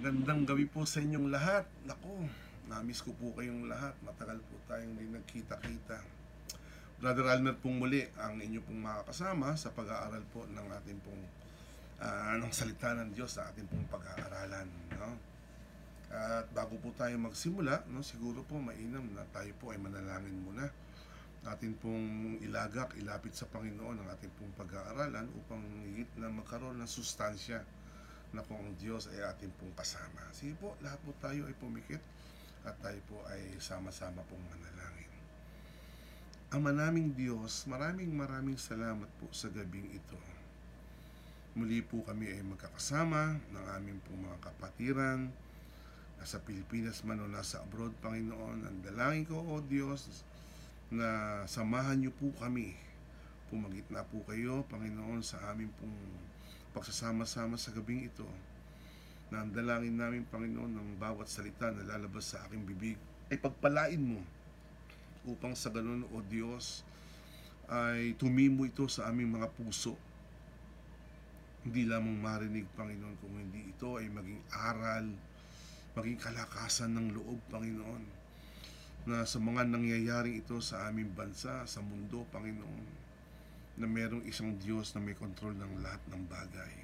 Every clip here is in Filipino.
Magandang gabi po sa inyong lahat. Nako, namiss ko po kayong lahat. Matagal po tayong hindi nagkita-kita. Brother Almer pong muli ang inyo pong makakasama sa pag-aaral po ng ating pong ah, ng salita ng Diyos sa ating pong pag-aaralan. No? At bago po tayo magsimula, no, siguro po mainam na tayo po ay manalangin muna. Atin pong ilagak, ilapit sa Panginoon ang ating pong pag-aaralan upang higit na magkaroon ng sustansya na kung ang Diyos ay ating pong kasama. Sige po, lahat po tayo ay pumikit at tayo po ay sama-sama pong manalangin. Ama naming Diyos, maraming maraming salamat po sa gabing ito. Muli po kami ay magkakasama ng aming pong mga kapatiran, nasa Pilipinas man o nasa abroad, Panginoon. Ang dalangin ko, O Diyos, na samahan niyo po kami. Pumagit na po kayo, Panginoon, sa aming pong pagsasama-sama sa gabing ito. Na ang dalangin namin, Panginoon, ng bawat salita na lalabas sa aking bibig, ay pagpalain mo upang sa ganun, O Diyos, ay tumimo ito sa aming mga puso. Hindi lamang marinig, Panginoon, kung hindi ito ay maging aral, maging kalakasan ng loob, Panginoon, na sa mga nangyayaring ito sa aming bansa, sa mundo, Panginoon, na merong isang Diyos na may kontrol ng lahat ng bagay.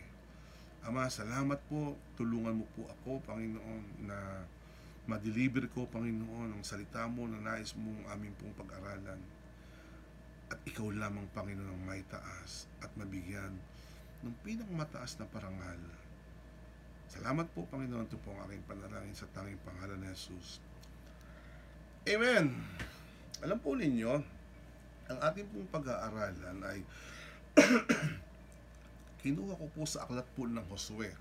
Ama, salamat po. Tulungan mo po ako, Panginoon, na ma-deliver ko, Panginoon, ang salita mo na nais mong aming pong pag-aralan. At ikaw lamang, Panginoon, ang may taas at mabigyan ng pinakmataas na parangal. Salamat po, Panginoon. Ito po ang aking panalangin sa tanging pangalan ni Jesus. Amen. Alam po ninyo, ang ating pong pag-aaralan ay kinuha ko po sa aklat po ng Josue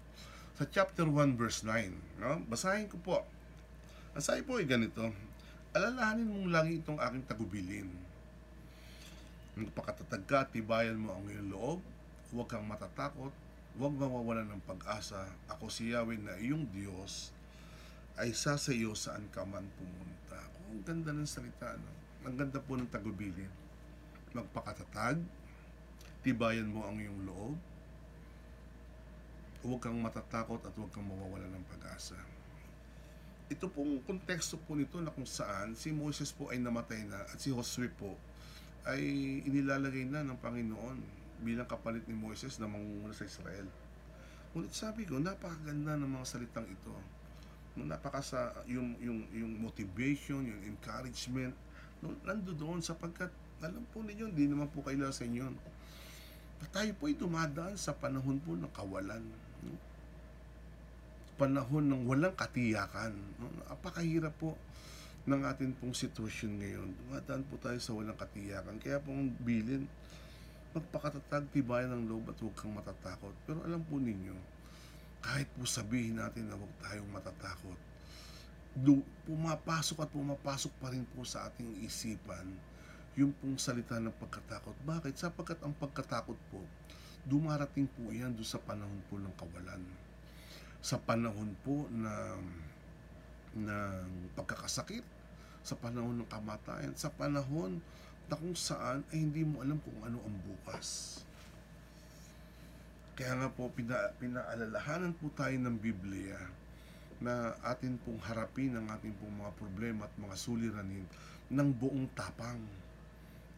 sa chapter 1 verse 9 no? basahin ko po. Ang sabi po ay ganito alalahanin mong lagi itong aking tagubilin. Magpakatatag ka tibayan mo ang iyong loob. Huwag kang matatakot. Huwag mawawalan ng pag-asa. Ako si Yahweh na iyong Diyos. Ay sa iyo saan ka man pumunta. Ang ganda ng salita no? ang ganda po ng tagubilin magpakatatag, tibayan mo ang iyong loob, huwag kang matatakot at huwag kang mawawala ng pag-asa. Ito pong konteksto po nito na kung saan si Moses po ay namatay na at si Josue po ay inilalagay na ng Panginoon bilang kapalit ni Moses na mangunguna sa Israel. Ngunit sabi ko, napakaganda ng mga salitang ito. Napakasa yung yung yung motivation, yung encouragement, no, nando doon sapagkat alam po ninyo, hindi naman po kaila sa inyo. Na tayo po ay dumadaan sa panahon po ng kawalan. No? Panahon ng walang katiyakan. No? Napakahirap po ng atin pong sitwasyon ngayon. Dumadaan po tayo sa walang katiyakan. Kaya pong bilin, magpakatatag, tibayan ng loob at huwag kang matatakot. Pero alam po ninyo, kahit po sabihin natin na huwag tayong matatakot, pumapasok at pumapasok pa rin po sa ating isipan yung pong salita ng pagkatakot. Bakit? Sapagkat ang pagkatakot po, dumarating po yan doon sa panahon po ng kawalan. Sa panahon po na ng pagkakasakit, sa panahon ng kamatayan, sa panahon na kung saan ay hindi mo alam kung ano ang bukas. Kaya nga po, pina, pinaalalahanan po tayo ng Biblia na atin pong harapin ang ating pong mga problema at mga suliranin ng buong tapang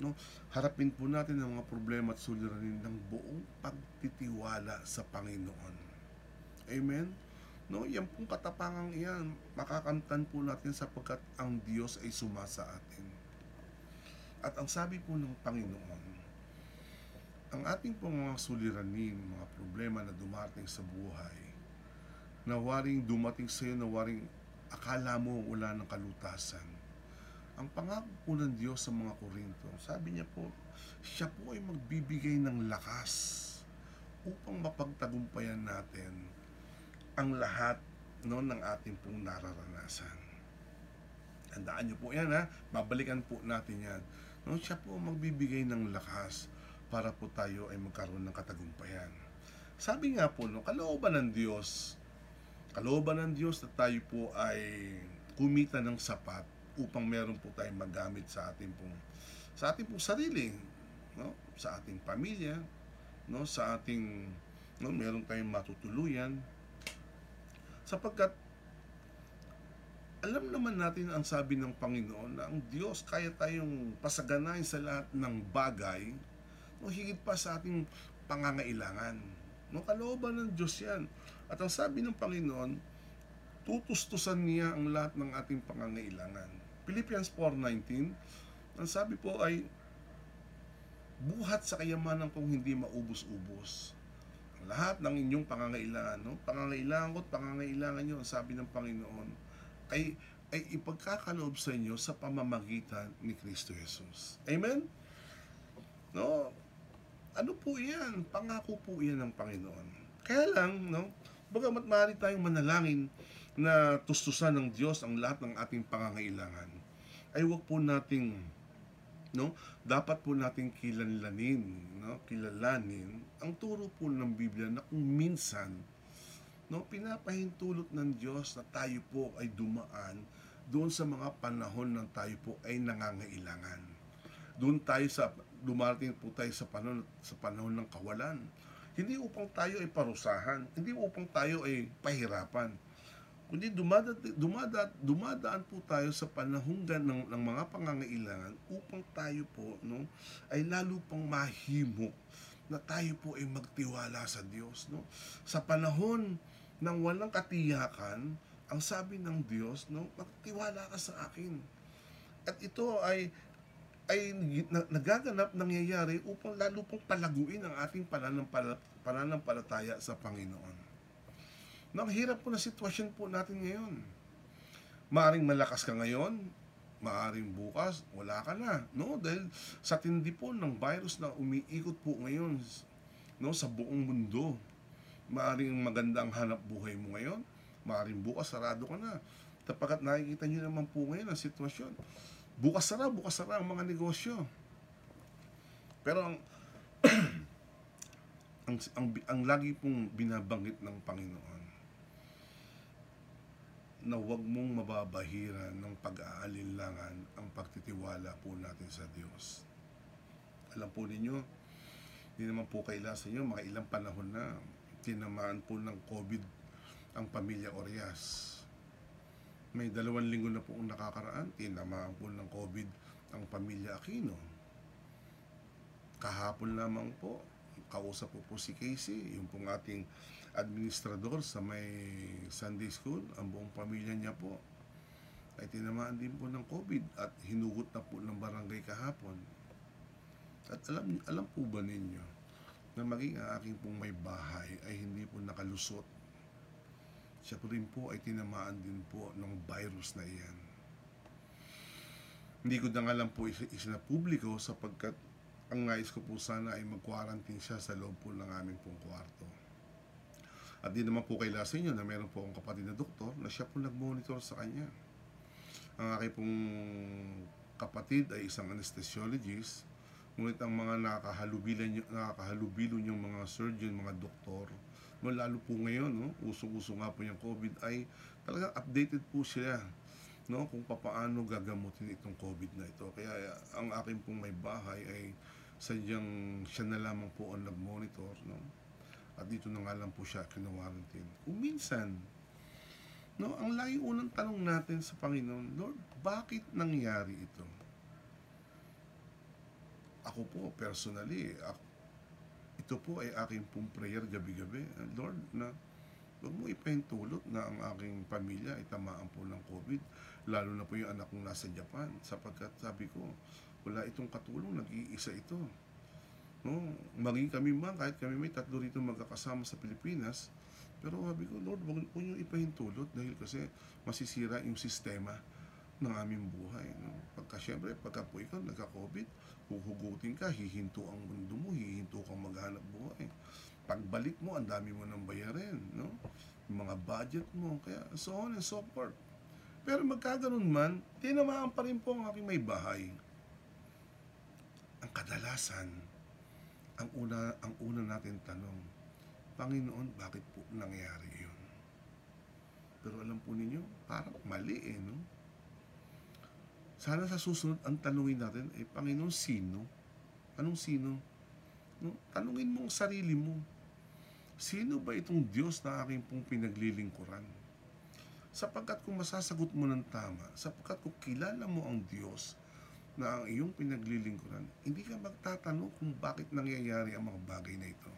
no? Harapin po natin ang mga problema at suliranin ng buong pagtitiwala sa Panginoon. Amen? No yan pong katapangang iyan makakantan po natin sapagkat ang Diyos ay sumasa atin. At ang sabi po ng Panginoon ang ating pong mga suliranin mga problema na dumating sa buhay na waring dumating sa iyo na waring akala mo wala ng kalutasan ang pangako po ng Diyos sa mga Korinto, sabi niya po, siya po ay magbibigay ng lakas upang mapagtagumpayan natin ang lahat no, ng ating pong nararanasan. Tandaan niyo po yan ha, babalikan po natin yan. No, siya po magbibigay ng lakas para po tayo ay magkaroon ng katagumpayan. Sabi nga po, no, kalooban ng Diyos, kalooban ng Diyos na tayo po ay kumita ng sapat upang meron po tayong magamit sa ating pong sa ating pong sarili, no? Sa ating pamilya, no? Sa ating no, meron tayong matutuluyan Sapagkat alam naman natin ang sabi ng Panginoon na ang Diyos kaya tayong pasaganahin sa lahat ng bagay no, higit pa sa ating pangangailangan. No, kalooban ng Diyos yan. At ang sabi ng Panginoon, tutustusan niya ang lahat ng ating pangangailangan. Philippians 4.19, ang sabi po ay, buhat sa kayamanan kong hindi maubos-ubos. Lahat ng inyong pangangailangan, no? pangangailangan ko at pangangailangan nyo, ang sabi ng Panginoon, ay, ay ipagkakaloob sa inyo sa pamamagitan ni Kristo Jesus. Amen? No? Ano po yan? Pangako po yan ng Panginoon. Kaya lang, no? Bagamat maaari tayong manalangin na tustusan ng Diyos ang lahat ng ating pangangailangan, ay wag po nating no? Dapat po nating kilanlanin no? Kilalanin ang turo po ng Biblia na kung minsan no? Pinapahintulot ng Diyos na tayo po ay dumaan doon sa mga panahon ng tayo po ay nangangailangan. Doon tayo sa dumarating po tayo sa panahon sa panahon ng kawalan. Hindi upang tayo ay parusahan hindi upang tayo ay pahirapan kundi dumada, dumada, dumadaan po tayo sa panahon ng, ng mga pangangailangan upang tayo po no, ay lalo pang mahimok na tayo po ay magtiwala sa Diyos. No? Sa panahon ng walang katiyakan, ang sabi ng Diyos, no, magtiwala ka sa akin. At ito ay ay na- nagaganap, nangyayari upang lalo pong palaguin ang ating pananampala, pananampalataya sa Panginoon. No, ang hirap po na sitwasyon po natin ngayon. Maaring malakas ka ngayon, maaring bukas, wala ka na. No? Dahil sa tindi po ng virus na umiikot po ngayon no, sa buong mundo. Maaring maganda ang hanap buhay mo ngayon, maaring bukas sarado ka na. Tapagat nakikita nyo naman po ngayon ang sitwasyon. Bukas sara, bukas sara ang mga negosyo. Pero ang ang, ang, ang lagi pong binabanggit ng Panginoon na huwag mong mababahiran ng pag-aalinlangan ang pagtitiwala po natin sa Diyos. Alam po ninyo, hindi naman po kaila sa inyo, mga ilang panahon na tinamaan po ng COVID ang pamilya Orias. May dalawang linggo na po ang nakakaraan, tinamaan po ng COVID ang pamilya Aquino. Kahapon lamang po, kausap po po si Casey, yung pong ating administrador sa may Sunday School, ang buong pamilya niya po ay tinamaan din po ng COVID at hinugot na po ng barangay kahapon. At alam, alam po ba ninyo na maging ang aking pong may bahay ay hindi po nakalusot. Siya po rin po ay tinamaan din po ng virus na iyan. Hindi ko na nga lang po is- isinapubliko sapagkat ang nais ko po sana ay mag-quarantine siya sa loob po ng aming pong kwarto. At di naman po kaila sa inyo na meron po akong kapatid na doktor na siya po nag-monitor sa kanya. Ang aking pong kapatid ay isang anesthesiologist, ngunit ang mga nakakahalubilan, nakakahalubilo niyong mga surgeon, mga doktor, no, lalo po ngayon, no, usong-uso nga po yung COVID, ay talagang updated po sila no kung papaano gagamutin itong COVID na ito. Kaya ang aking pong may bahay ay sadyang siya na lamang po ang nag-monitor, no? At dito na nga lang po siya kinawarantin. Kung minsan, no, ang lagi unang tanong natin sa Panginoon, Lord, bakit nangyari ito? Ako po, personally, ako, ito po ay aking pong prayer gabi-gabi. Lord, na huwag mo ipahintulot na ang aking pamilya ay tamaan po ng COVID, lalo na po yung anak kong nasa Japan, sapagkat sabi ko, wala itong katulong, nag-iisa ito. No, maging kami man, kahit kami may tatlo rito magkakasama sa Pilipinas, pero sabi ko, Lord, huwag niyo ipahintulot dahil kasi masisira yung sistema ng aming buhay. No? Pagka syempre, pagka po ikaw nagka-COVID, huhugutin ka, hihinto ang mundo mo, hihinto kang maghanap buhay. Pagbalik mo, ang dami mo nang bayarin, no? Yung mga budget mo, kaya so on and so forth. Pero magkaganon man, tinamaan pa rin po ang aking may bahay. Ang kadalasan, ang una ang una natin tanong, Panginoon, bakit po nangyari yun? Pero alam po ninyo, parang mali eh, no? Sana sa susunod ang tanungin natin, eh, Panginoon, sino? Anong sino? No? Tanungin mo ang sarili mo. Sino ba itong Diyos na aking pong pinaglilingkuran? Sapagkat kung masasagot mo ng tama, sapagkat kung kilala mo ang Diyos na ang iyong pinaglilingkuran, hindi ka magtatanong kung bakit nangyayari ang mga bagay na ito.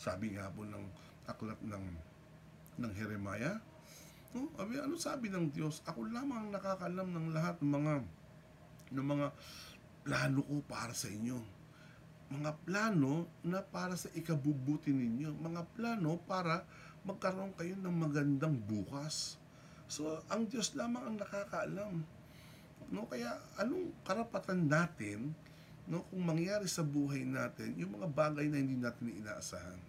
Sabi nga po ng aklat ng ng Jeremiah, no? Abi, ano sabi ng Diyos? Ako lamang ang nakakalam ng lahat ng mga ng mga plano ko para sa inyo. Mga plano na para sa ikabubuti ninyo. Mga plano para magkaroon kayo ng magandang bukas. So, ang Diyos lamang ang nakakaalam. No, kaya anong karapatan natin no kung mangyari sa buhay natin yung mga bagay na hindi natin inaasahan.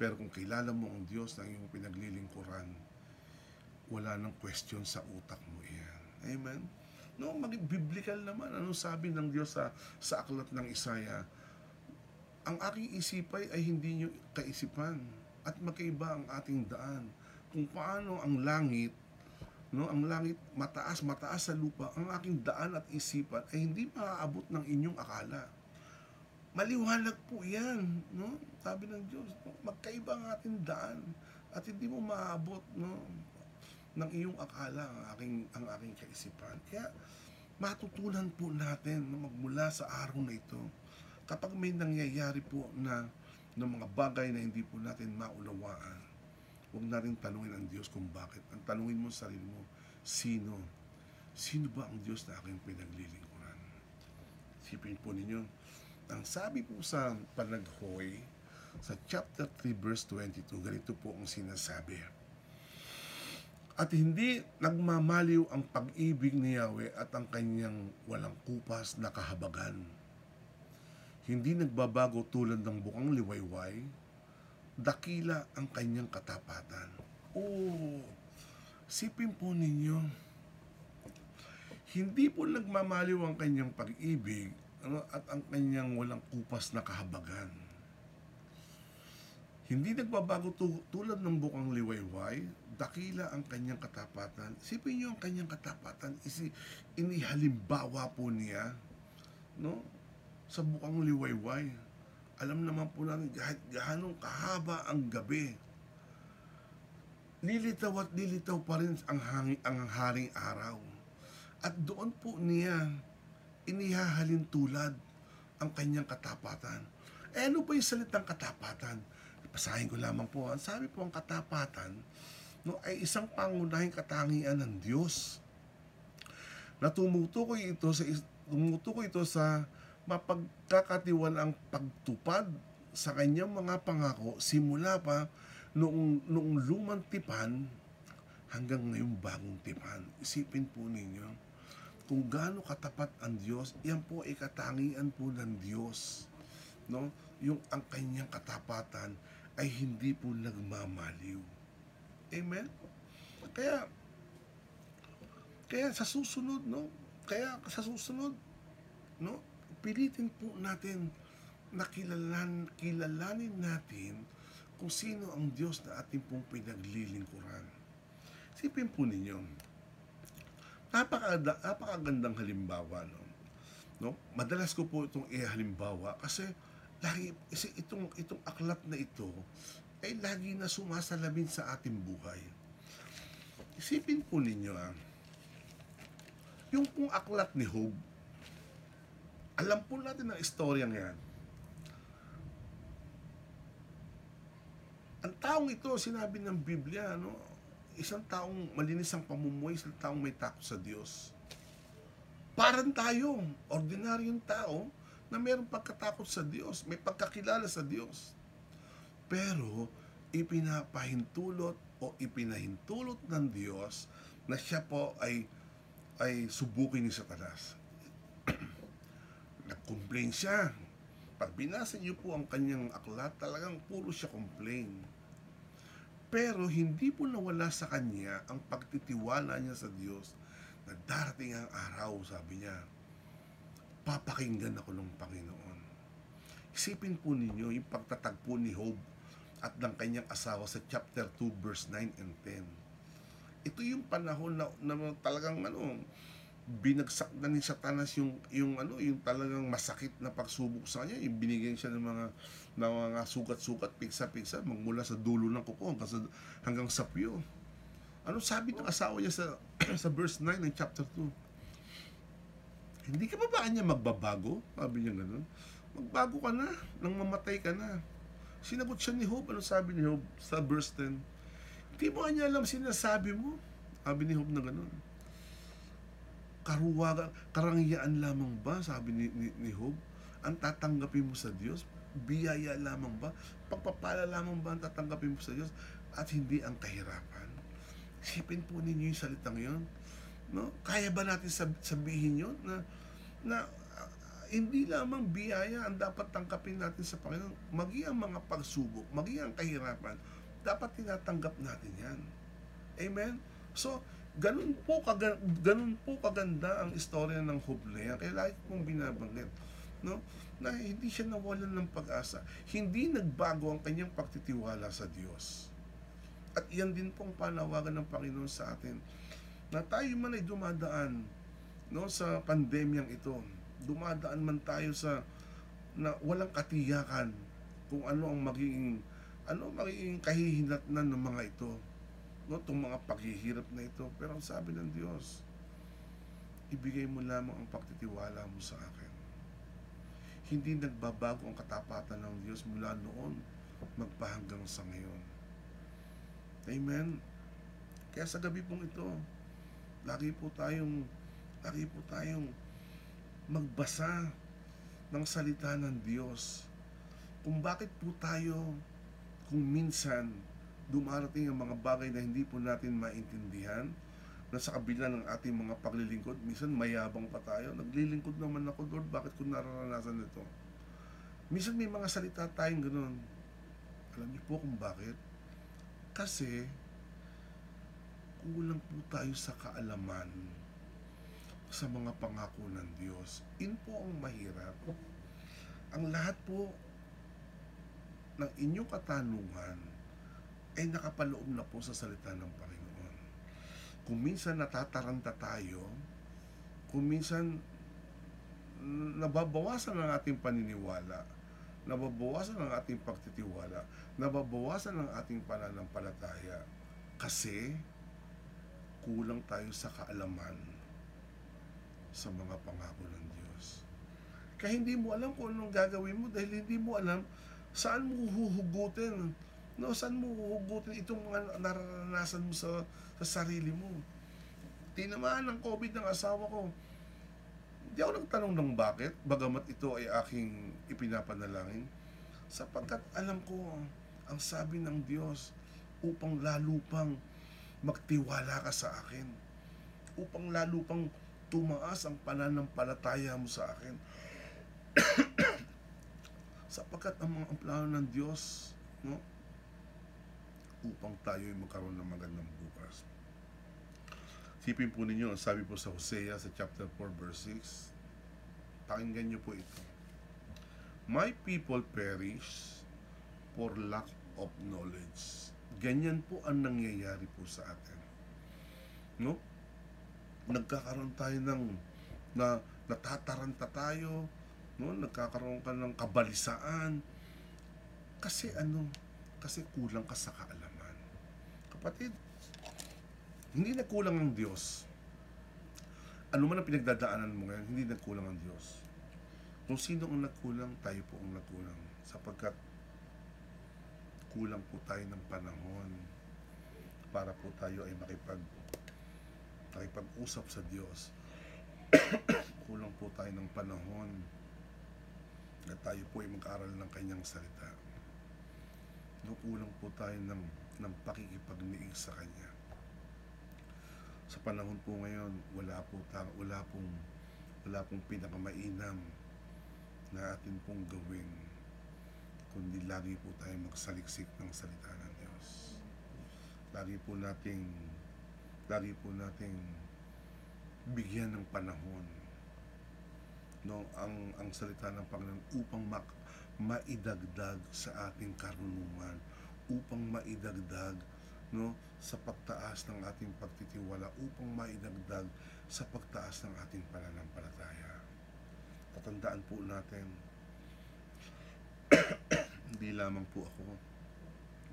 Pero kung kilala mo ang Diyos na iyong pinaglilingkuran, wala nang question sa utak mo iyan. Amen? No, maging biblical naman. Ano sabi ng Diyos sa, sa aklat ng Isaiah? Ang aking isipay ay hindi nyo kaisipan at magkaiba ang ating daan. Kung paano ang langit, no, ang langit mataas, mataas sa lupa, ang aking daan at isipan ay hindi maaabot ng inyong akala. Maliwanag po yan, no? Sabi ng Diyos, no? magkaiba ang ating daan at hindi mo maaabot, no? ng iyong akala ang aking ang aking kaisipan. Kaya matutunan po natin na magmula sa araw na ito kapag may nangyayari po na ng mga bagay na hindi po natin maunawaan, huwag natin tanungin ang Diyos kung bakit. Ang tanungin mo sa sarili mo, sino? Sino ba ang Diyos na aking pinaglilingkuran? Sipin po ninyo, ang sabi po sa Panaghoy, sa chapter 3 verse 22, ganito po ang sinasabi. At hindi nagmamaliw ang pag-ibig ni Yahweh at ang kanyang walang kupas na kahabagan. Hindi nagbabago tulad ng bukang liwayway, dakila ang kanyang katapatan. Oo, sipin po ninyo, hindi po nagmamaliw ang kanyang pag-ibig ano, at ang kanyang walang kupas na kahabagan. Hindi nagbabago tu- tulad ng bukang liwayway, dakila ang kanyang katapatan. Isipin niyo ang kanyang katapatan, isi, inihalimbawa po niya, no? Sa bukang liwayway. Alam naman po natin kahit gaano kahaba ang gabi. Lilitaw at lilitaw pa rin ang, hangi, ang haring araw. At doon po niya inihahalin tulad ang kanyang katapatan. Eh ano ba yung salitang katapatan? Basahin ko lamang po. Ang sabi po ang katapatan no, ay isang pangunahing katangian ng Diyos na tumutukoy ito sa tumutukoy ito sa mapagkakatiwan ang pagtupad sa kanyang mga pangako simula pa noong, noong lumang tipan hanggang ngayong bagong tipan. Isipin po ninyo kung gaano katapat ang Diyos, yan po ay katangian po ng Diyos. No? Yung ang kanyang katapatan ay hindi po nagmamaliw. Amen? Kaya, kaya sa susunod, no? Kaya sa susunod, no? Pilitin po natin na kilalan, kilalanin natin kung sino ang Diyos na ating pong pinaglilingkuran. Sipin po ninyo, napakaganda, napakagandang halimbawa, no? no? Madalas ko po itong ihalimbawa kasi lagi kasi itong itong aklat na ito ay lagi na sumasalamin sa ating buhay. Isipin po ninyo ah, yung pong aklat ni Job, alam po natin ang istoryang yan. Ang taong ito, sinabi ng Biblia, no, isang taong malinis ang pamumuhay, isang taong may takot sa Diyos. Parang tayo, ordinaryong tao, na mayroong pagkatakot sa Diyos, may pagkakilala sa Diyos. Pero, ipinapahintulot o ipinahintulot ng Diyos na siya po ay ay subukin ni Satanas. Nag-complain siya. Pag binasa niyo po ang kanyang aklat, talagang puro siya complain. Pero hindi po nawala sa kanya ang pagtitiwala niya sa Diyos na darating ang araw, sabi niya, papakinggan ako ng Panginoon. Isipin po ninyo yung pagtatagpo ni Job at ng kanyang asawa sa chapter 2 verse 9 and 10. Ito yung panahon na, na talagang ano, binagsak na ni Satanas yung yung ano yung talagang masakit na pagsubok sa kanya yung siya ng mga ng mga sugat-sugat piksa-piksa magmula sa dulo ng kuko hanggang sa, hanggang sa pyo Ano sabi ng asawa niya sa sa verse 9 ng chapter 2? Hindi ka ba ba niya magbabago? Sabi niya ganun. Magbago ka na, nang mamatay ka na. Sinagot siya ni Job. Ano sabi ni Job sa verse 10? Hindi mo niya alam sinasabi mo. Sabi ni Job na ganun. Karuwagan, karangyaan lamang ba? Sabi ni, ni, ni Job. Ang tatanggapin mo sa Diyos? Biyaya lamang ba? Pagpapala lamang ba ang tatanggapin mo sa Diyos? At hindi ang kahirapan. Isipin po ninyo yung salitang yun. No? Kaya ba natin sab- sabihin yun na, na ah, hindi lamang biyaya ang dapat tangkapin natin sa Panginoon. Magi ang mga pagsubok, magi ang kahirapan, dapat tinatanggap natin yan. Amen? So, ganun po, kaga, ganun po kaganda ang istorya ng yan. Kaya lagi kong binabanggit. No? Na hindi siya nawalan ng pag-asa. Hindi nagbago ang kanyang pagtitiwala sa Diyos. At iyan din pong panawagan ng Panginoon sa atin na tayo man ay dumadaan no sa pandemyang ito. Dumadaan man tayo sa na walang katiyakan kung ano ang magiging ano magiging kahihinatnan ng mga ito. No, itong mga paghihirap na ito. Pero ang sabi ng Diyos, ibigay mo lamang ang pagtitiwala mo sa akin. Hindi nagbabago ang katapatan ng Diyos mula noon magpahanggang sa ngayon. Amen. Kaya sa gabi pong ito, lagi po tayong lagi po tayong magbasa ng salita ng Diyos. Kung bakit po tayo kung minsan dumarating ang mga bagay na hindi po natin maintindihan na sa kabila ng ating mga paglilingkod, minsan mayabang pa tayo. Naglilingkod naman ako, Lord, bakit ko nararanasan ito? Minsan may mga salita tayong ganun. Alam niyo po kung bakit? Kasi, kulang po tayo sa kaalaman sa mga pangako ng Diyos. In po ang mahirap. Ang lahat po ng inyong katanungan ay nakapaloob na po sa salita ng Panginoon. Kung minsan natataranta tayo, kung minsan nababawasan ang ating paniniwala, nababawasan ang ating pagtitiwala, nababawasan ang ating pananampalataya kasi kulang tayo sa kaalaman sa mga pangako ng Diyos. Kaya hindi mo alam kung anong gagawin mo dahil hindi mo alam saan mo huhugutin. No, saan mo huhugutin itong mga nararanasan mo sa, sa sarili mo. Tinamaan ng COVID ng asawa ko. Hindi ako nagtanong ng bakit, bagamat ito ay aking ipinapanalangin. Sapagkat alam ko ang sabi ng Diyos upang lalo pang magtiwala ka sa akin. Upang lalo pang tumaas ang pananampalataya mo sa akin. Sapagkat ang mga plano ng Diyos, no? Upang tayo ay magkaroon ng magandang bukas. Sipin po ninyo, ang sabi po sa Hosea sa chapter 4 verse 6. Pakinggan niyo po ito. My people perish for lack of knowledge. Ganyan po ang nangyayari po sa atin. No? Nagkakaroon tayo ng na natataranta tayo, no? Nagkakaroon ka ng kabalisaan. Kasi ano? Kasi kulang ka sa kaalaman. Kapatid, hindi nagkulang ang Diyos. Ano man ang pinagdadaanan mo ngayon, hindi nagkulang ang Diyos. Kung sino ang nagkulang, tayo po ang nagkulang. Sapagkat kulang po tayo ng panahon para po tayo ay makipag makipag-usap sa Diyos. kulang po tayo ng panahon na tayo po ay mag-aral ng kanyang salita. No, kulang po tayo ng, ng pakikipagniig sa Kanya. Sa panahon po ngayon, wala po ta, wala pong wala pong pinakamainam na atin pong gawin kundi lagi po tayo magsaliksik ng salita ng Diyos. Lagi po nating lagi po nating bigyan ng panahon no ang ang salita ng Panginoon upang mak, maidagdag sa ating karunungan upang maidagdag no sa pagtaas ng ating pagtitiwala upang maidagdag sa pagtaas ng ating pananampalataya. Tatandaan po natin hindi lamang po ako,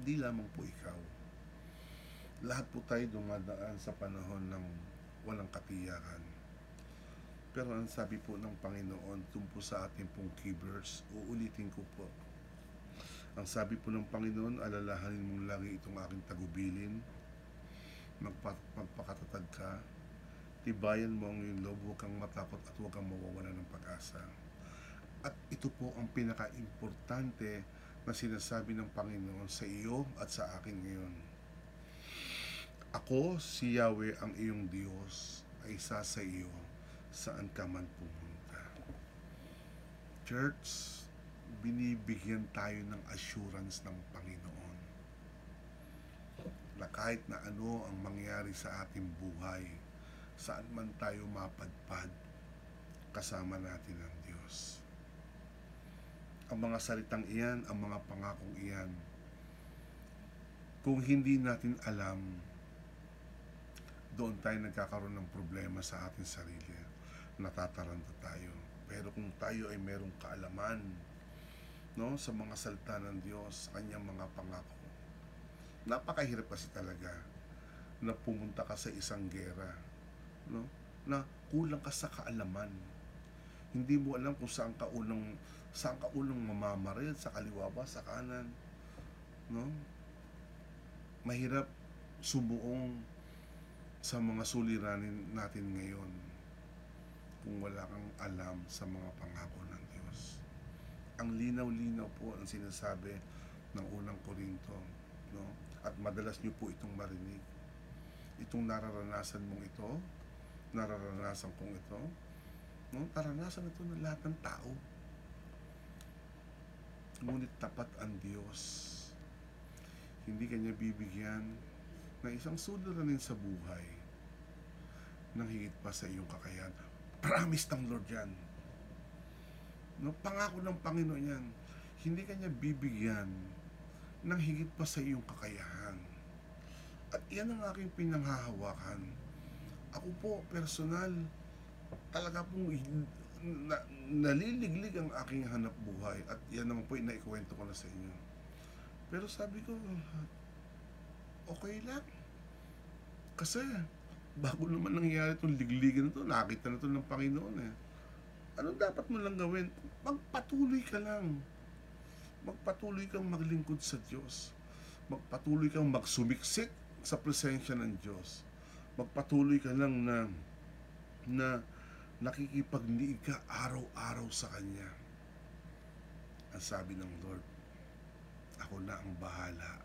hindi lamang po ikaw. lahat po tayo dumadaan sa panahon ng walang katiyakan. Pero ang sabi po ng Panginoon tungkol sa ating pong keyverse, uulitin ko po. Ang sabi po ng Panginoon, alalahanin mong lagi itong aking tagubilin, magpa, magpakatatag ka, tibayan mo ang iyong loob, huwag kang matakot at huwag kang mawawala ng pag-asa. At ito po ang pinaka-importante na sinasabi ng Panginoon sa iyo at sa akin ngayon. Ako, si Yahweh, ang iyong Diyos, ay isa sa iyo saan ka man pumunta. Church, binibigyan tayo ng assurance ng Panginoon na kahit na ano ang mangyari sa ating buhay, saan man tayo mapadpad, kasama natin ang Diyos. Ang mga salitang iyan, ang mga pangakong iyan, kung hindi natin alam, doon tayo nagkakaroon ng problema sa ating sarili. Natataranta tayo. Pero kung tayo ay merong kaalaman no, sa mga salita ng Diyos, sa kanyang mga pangako, napakahirap kasi talaga na pumunta ka sa isang gera no, na kulang ka sa kaalaman. Hindi mo alam kung saan ka unang saan ka unang mamamaril, sa kaliwa ba, sa kanan. No? Mahirap sumuong sa mga suliranin natin ngayon kung wala kang alam sa mga pangako ng. Ang linaw-linaw po ang sinasabi ng unang Korinto, no? At madalas niyo po itong marinig. Itong nararanasan mong ito, nararanasan kong ito, no? Naranasan ito ng lahat ng tao. Ngunit tapat ang Diyos. Hindi kanya bibigyan na isang suliranin sa buhay nang higit pa sa iyong kakayahan. Promise ng Lord yan. No, pangako ng Panginoon yan. Hindi kanya bibigyan ng higit pa sa iyong kakayahan. At yan ang aking pinanghahawakan. Ako po, personal, talaga pong na, naliliglig ang aking hanap buhay at yan naman po yung naikwento ko na sa inyo. Pero sabi ko, okay lang. Kasi, bago naman nangyari itong ligligan na to, nakita na to ng Panginoon eh. Ano dapat mo lang gawin? Magpatuloy ka lang. Magpatuloy kang maglingkod sa Diyos. Magpatuloy kang magsumiksik sa presensya ng Diyos. Magpatuloy ka lang na na nakikipagniig ka araw-araw sa Kanya. Ang sabi ng Lord, ako na ang bahala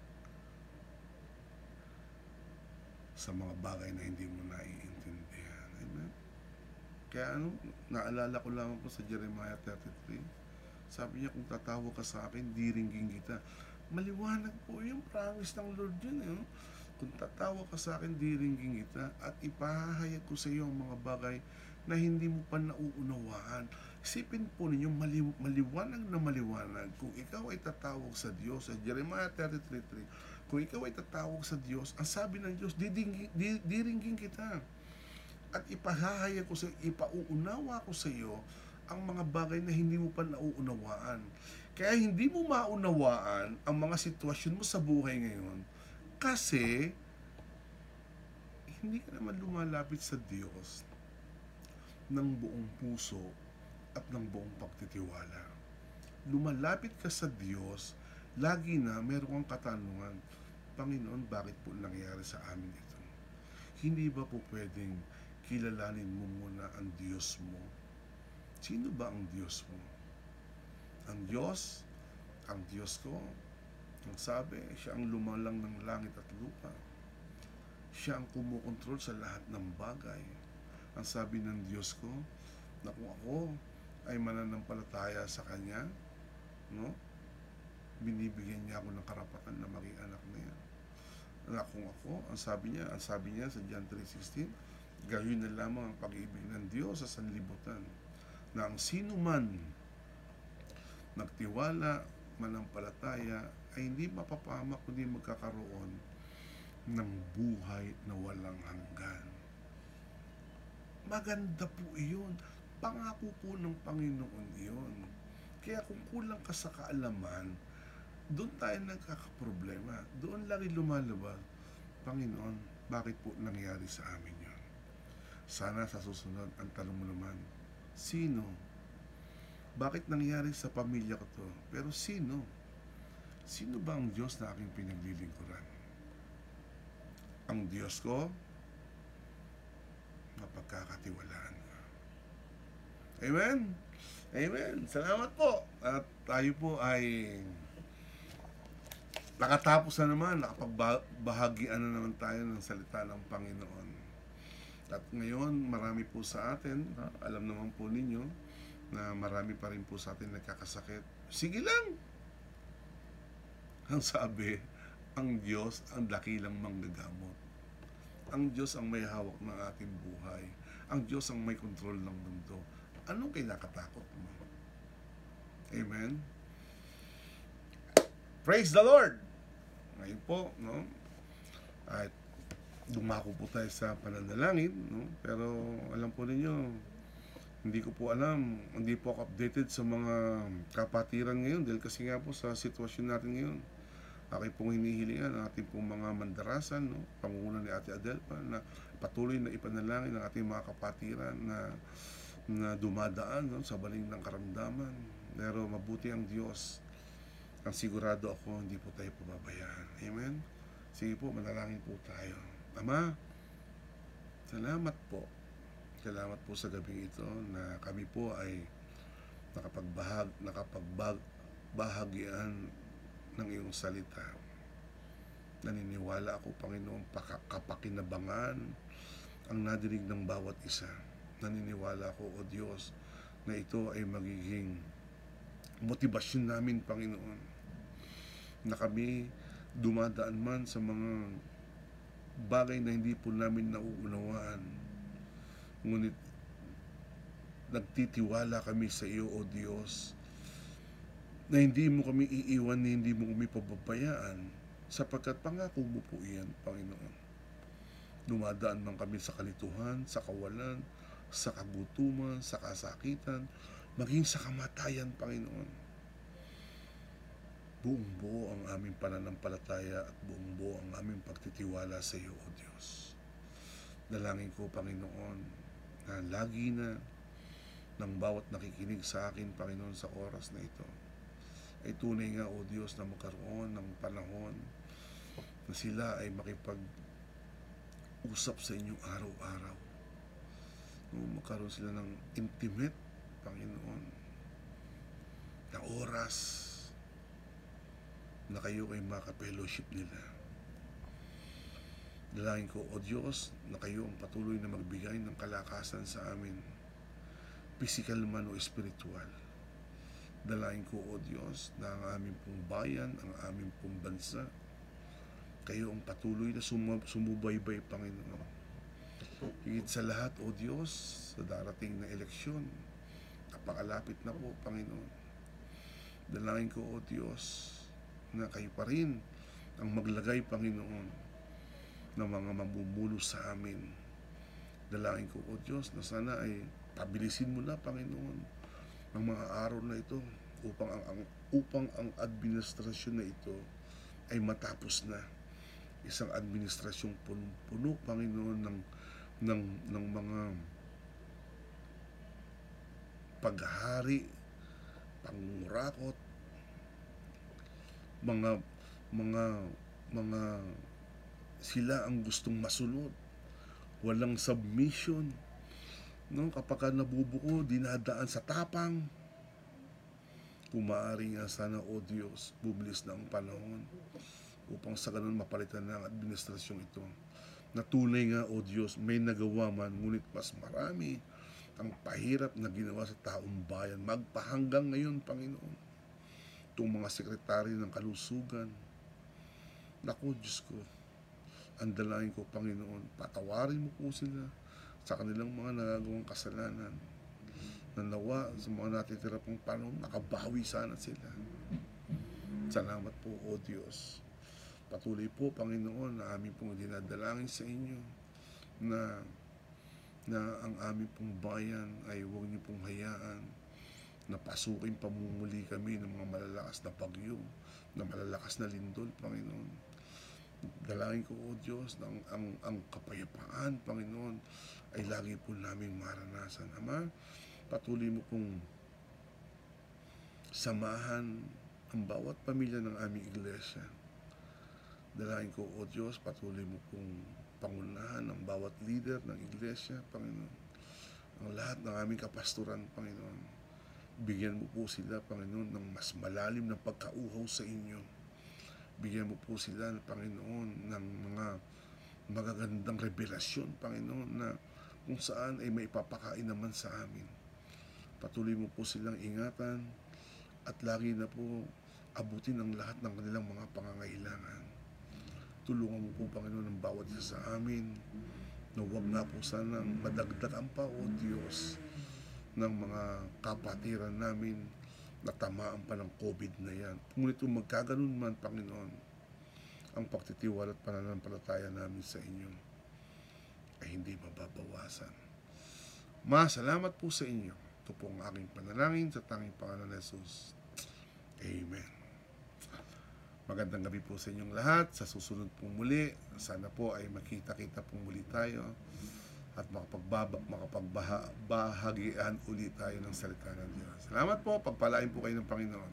sa mga bagay na hindi mo naiintindihan. Kaya ano, naalala ko lang po sa Jeremiah 33. Sabi niya, kung tatawa ka sa akin, diringgin kita. Maliwanag po yung promise ng Lord yun. Eh. Kung tatawa ka sa akin, diringgin kita at ipahahayag ko sa iyo ang mga bagay na hindi mo pa nauunawaan. Isipin po ninyo, mali- maliwanag na maliwanag. Kung ikaw ay tatawag sa Diyos, sa Jeremiah 33.3, kung ikaw ay tatawag sa Diyos, ang sabi ng Diyos, diringgin kita. At ipahahayag ko sa ipauunawa ko sa iyo ang mga bagay na hindi mo pa nauunawaan. Kaya hindi mo maunawaan ang mga sitwasyon mo sa buhay ngayon kasi hindi ka naman lumalapit sa Diyos ng buong puso at ng buong pagtitiwala. Lumalapit ka sa Diyos, lagi na meron kang katanungan, Panginoon, bakit po nangyari sa amin ito? Hindi ba po pwedeng kilalanin mo muna ang Diyos mo? Sino ba ang Diyos mo? Ang Diyos, ang Diyos ko, ang sabi, siya ang lumalang ng langit at lupa. Siya ang kumukontrol sa lahat ng bagay. Ang sabi ng Diyos ko, na kung ako ay mananampalataya sa Kanya, no? binibigyan niya ako ng karapatan na maging anak niya. Na kung ako, ang sabi niya, ang sabi niya sa John 3.16, gayon na lamang ang pag-ibig ng Diyos sa sanlibutan na ang sino man nagtiwala, manampalataya, ay hindi mapapahamak kundi magkakaroon ng buhay na walang hanggan. Maganda po iyon. Pangako po ng Panginoon iyon. Kaya kung kulang ka sa kaalaman, doon tayo nagkakaproblema. Doon lagi lumalabas. Panginoon, bakit po nangyari sa amin? Sana sa susunod, ang tanong mo naman, sino? Bakit nangyari sa pamilya ko to? Pero sino? Sino ba ang Diyos na aking pinaglilingkuran? Ang Diyos ko, mapagkakatiwalaan ko. Amen? Amen. Salamat po. At tayo po ay nakatapos na naman, nakapagbahagian na naman tayo ng salita ng Panginoon. At ngayon, marami po sa atin, alam naman po ninyo, na marami pa rin po sa atin nagkakasakit. Sige lang! Ang sabi, ang Diyos ang dakilang manggagamot. Ang Diyos ang may hawak ng ating buhay. Ang Diyos ang may kontrol ng mundo. Anong kinakatakot mo? Amen? Praise the Lord! Ngayon po, no? At dumako po tayo sa pananalangin, no? Pero alam po ninyo, hindi ko po alam, hindi po ako updated sa mga kapatiran ngayon dahil kasi nga po sa sitwasyon natin ngayon. Aking pong hinihilingan ang ating pong mga mandarasan, no? pangunguna ni Ate Adelpa na patuloy na ipanalangin ng ating mga kapatiran na na dumadaan no? sa baling ng karamdaman. Pero mabuti ang Diyos ang sigurado ako hindi po tayo pababayaan. Amen? Sige po, manalangin po tayo. Ama, salamat po. Salamat po sa gabi ito na kami po ay nakapagbahag, nakapagbahagian ng iyong salita. Naniniwala ako, Panginoon, kapakinabangan ang nadinig ng bawat isa. Naniniwala ako, O Diyos, na ito ay magiging motibasyon namin, Panginoon, na kami dumadaan man sa mga bagay na hindi po namin nauunawaan. Ngunit nagtitiwala kami sa iyo, O Diyos, na hindi mo kami iiwan, na hindi mo kami pababayaan, sapagkat pangako mo po iyan, Panginoon. Dumadaan man kami sa kalituhan, sa kawalan, sa kagutuman, sa kasakitan, maging sa kamatayan, Panginoon buong buo ang aming pananampalataya at buong buo ang aming pagtitiwala sa iyo, O Diyos. Dalangin ko, Panginoon, na lagi na ng bawat nakikinig sa akin, Panginoon, sa oras na ito, ay tunay nga, O Diyos, na magkaroon ng panahon na sila ay makipag-usap sa inyong araw-araw. No, magkaroon sila ng intimate, Panginoon, na oras na kayo ay makapellowship nila. Dalangin ko, O Diyos, na kayo ang patuloy na magbigay ng kalakasan sa amin, physical man o spiritual. Dalangin ko, O Diyos, na ang aming pong bayan, ang aming pong bansa, kayo ang patuloy na sum- sumubaybay, Panginoon. Higit sa lahat, O Diyos, sa darating na eleksyon, napakalapit na po, Panginoon. Dalangin ko, O Diyos, na kayo pa rin ang maglagay, Panginoon, ng mga mamumuno sa amin. Dalangin ko, O Diyos, na sana ay pabilisin mo na, Panginoon, ang mga araw na ito upang ang, ang upang ang administrasyon na ito ay matapos na isang administrasyong puno-puno Panginoon ng ng ng mga paghahari, pangurakot, mga mga mga sila ang gustong masunod. Walang submission. No, kapag nabubuo, dinadaan sa tapang. Kung maaari nga sana, O Diyos, bubilis na ang panahon upang sa ganun mapalitan na ang administrasyong ito. Na tunay nga, O Diyos, may nagawa man, ngunit mas marami ang pahirap na ginawa sa taong bayan. Magpahanggang ngayon, Panginoon itong mga sekretary ng kalusugan. Naku, Diyos ko, ang dalangin ko, Panginoon, patawarin mo po sila sa kanilang mga nagagawang kasalanan. Na nawa sa mga natitira pong panahon, nakabawi sana sila. Salamat po, O Diyos. Patuloy po, Panginoon, na aming pong dinadalangin sa inyo na na ang aming pong bayan ay huwag niyo pong hayaan napasukin pamumuli kami ng mga malalakas na bagyo, na malalakas na lindol, Panginoon. Dalangin ko, O Diyos, na ang, ang, ang kapayapaan, Panginoon, ay lagi po namin maranasan. Ama, patuloy mo pong samahan ang bawat pamilya ng aming iglesia. Dalangin ko, O Diyos, patuloy mo pong pangunahan ang bawat leader ng iglesia, Panginoon. Ang lahat ng aming kapastoran, Panginoon. Bigyan mo po sila, Panginoon, ng mas malalim na pagkauhaw sa inyo. Bigyan mo po sila, Panginoon, ng mga magagandang revelasyon, Panginoon, na kung saan ay may papakain naman sa amin. Patuloy mo po silang ingatan at lagi na po abutin ang lahat ng kanilang mga pangangailangan. Tulungan mo po, Panginoon, ang bawat isa sa amin na huwag na po sanang madagdagan pa, O Diyos, ng mga kapatiran namin na tamaan pa ng COVID na yan. Ngunit kung magkaganon man, Panginoon, ang pagtitiwala at pananampalataya namin sa inyo ay hindi mababawasan. Ma, salamat po sa inyo. Ito po ang aking panalangin sa tanging pangalan ni Jesus. Amen. Magandang gabi po sa inyong lahat. Sa susunod pong muli, sana po ay makita-kita pong muli tayo at makapagbaba, makapagbahagian ulit tayo ng salita ng Diyos. Salamat po. Pagpalain po kayo ng Panginoon.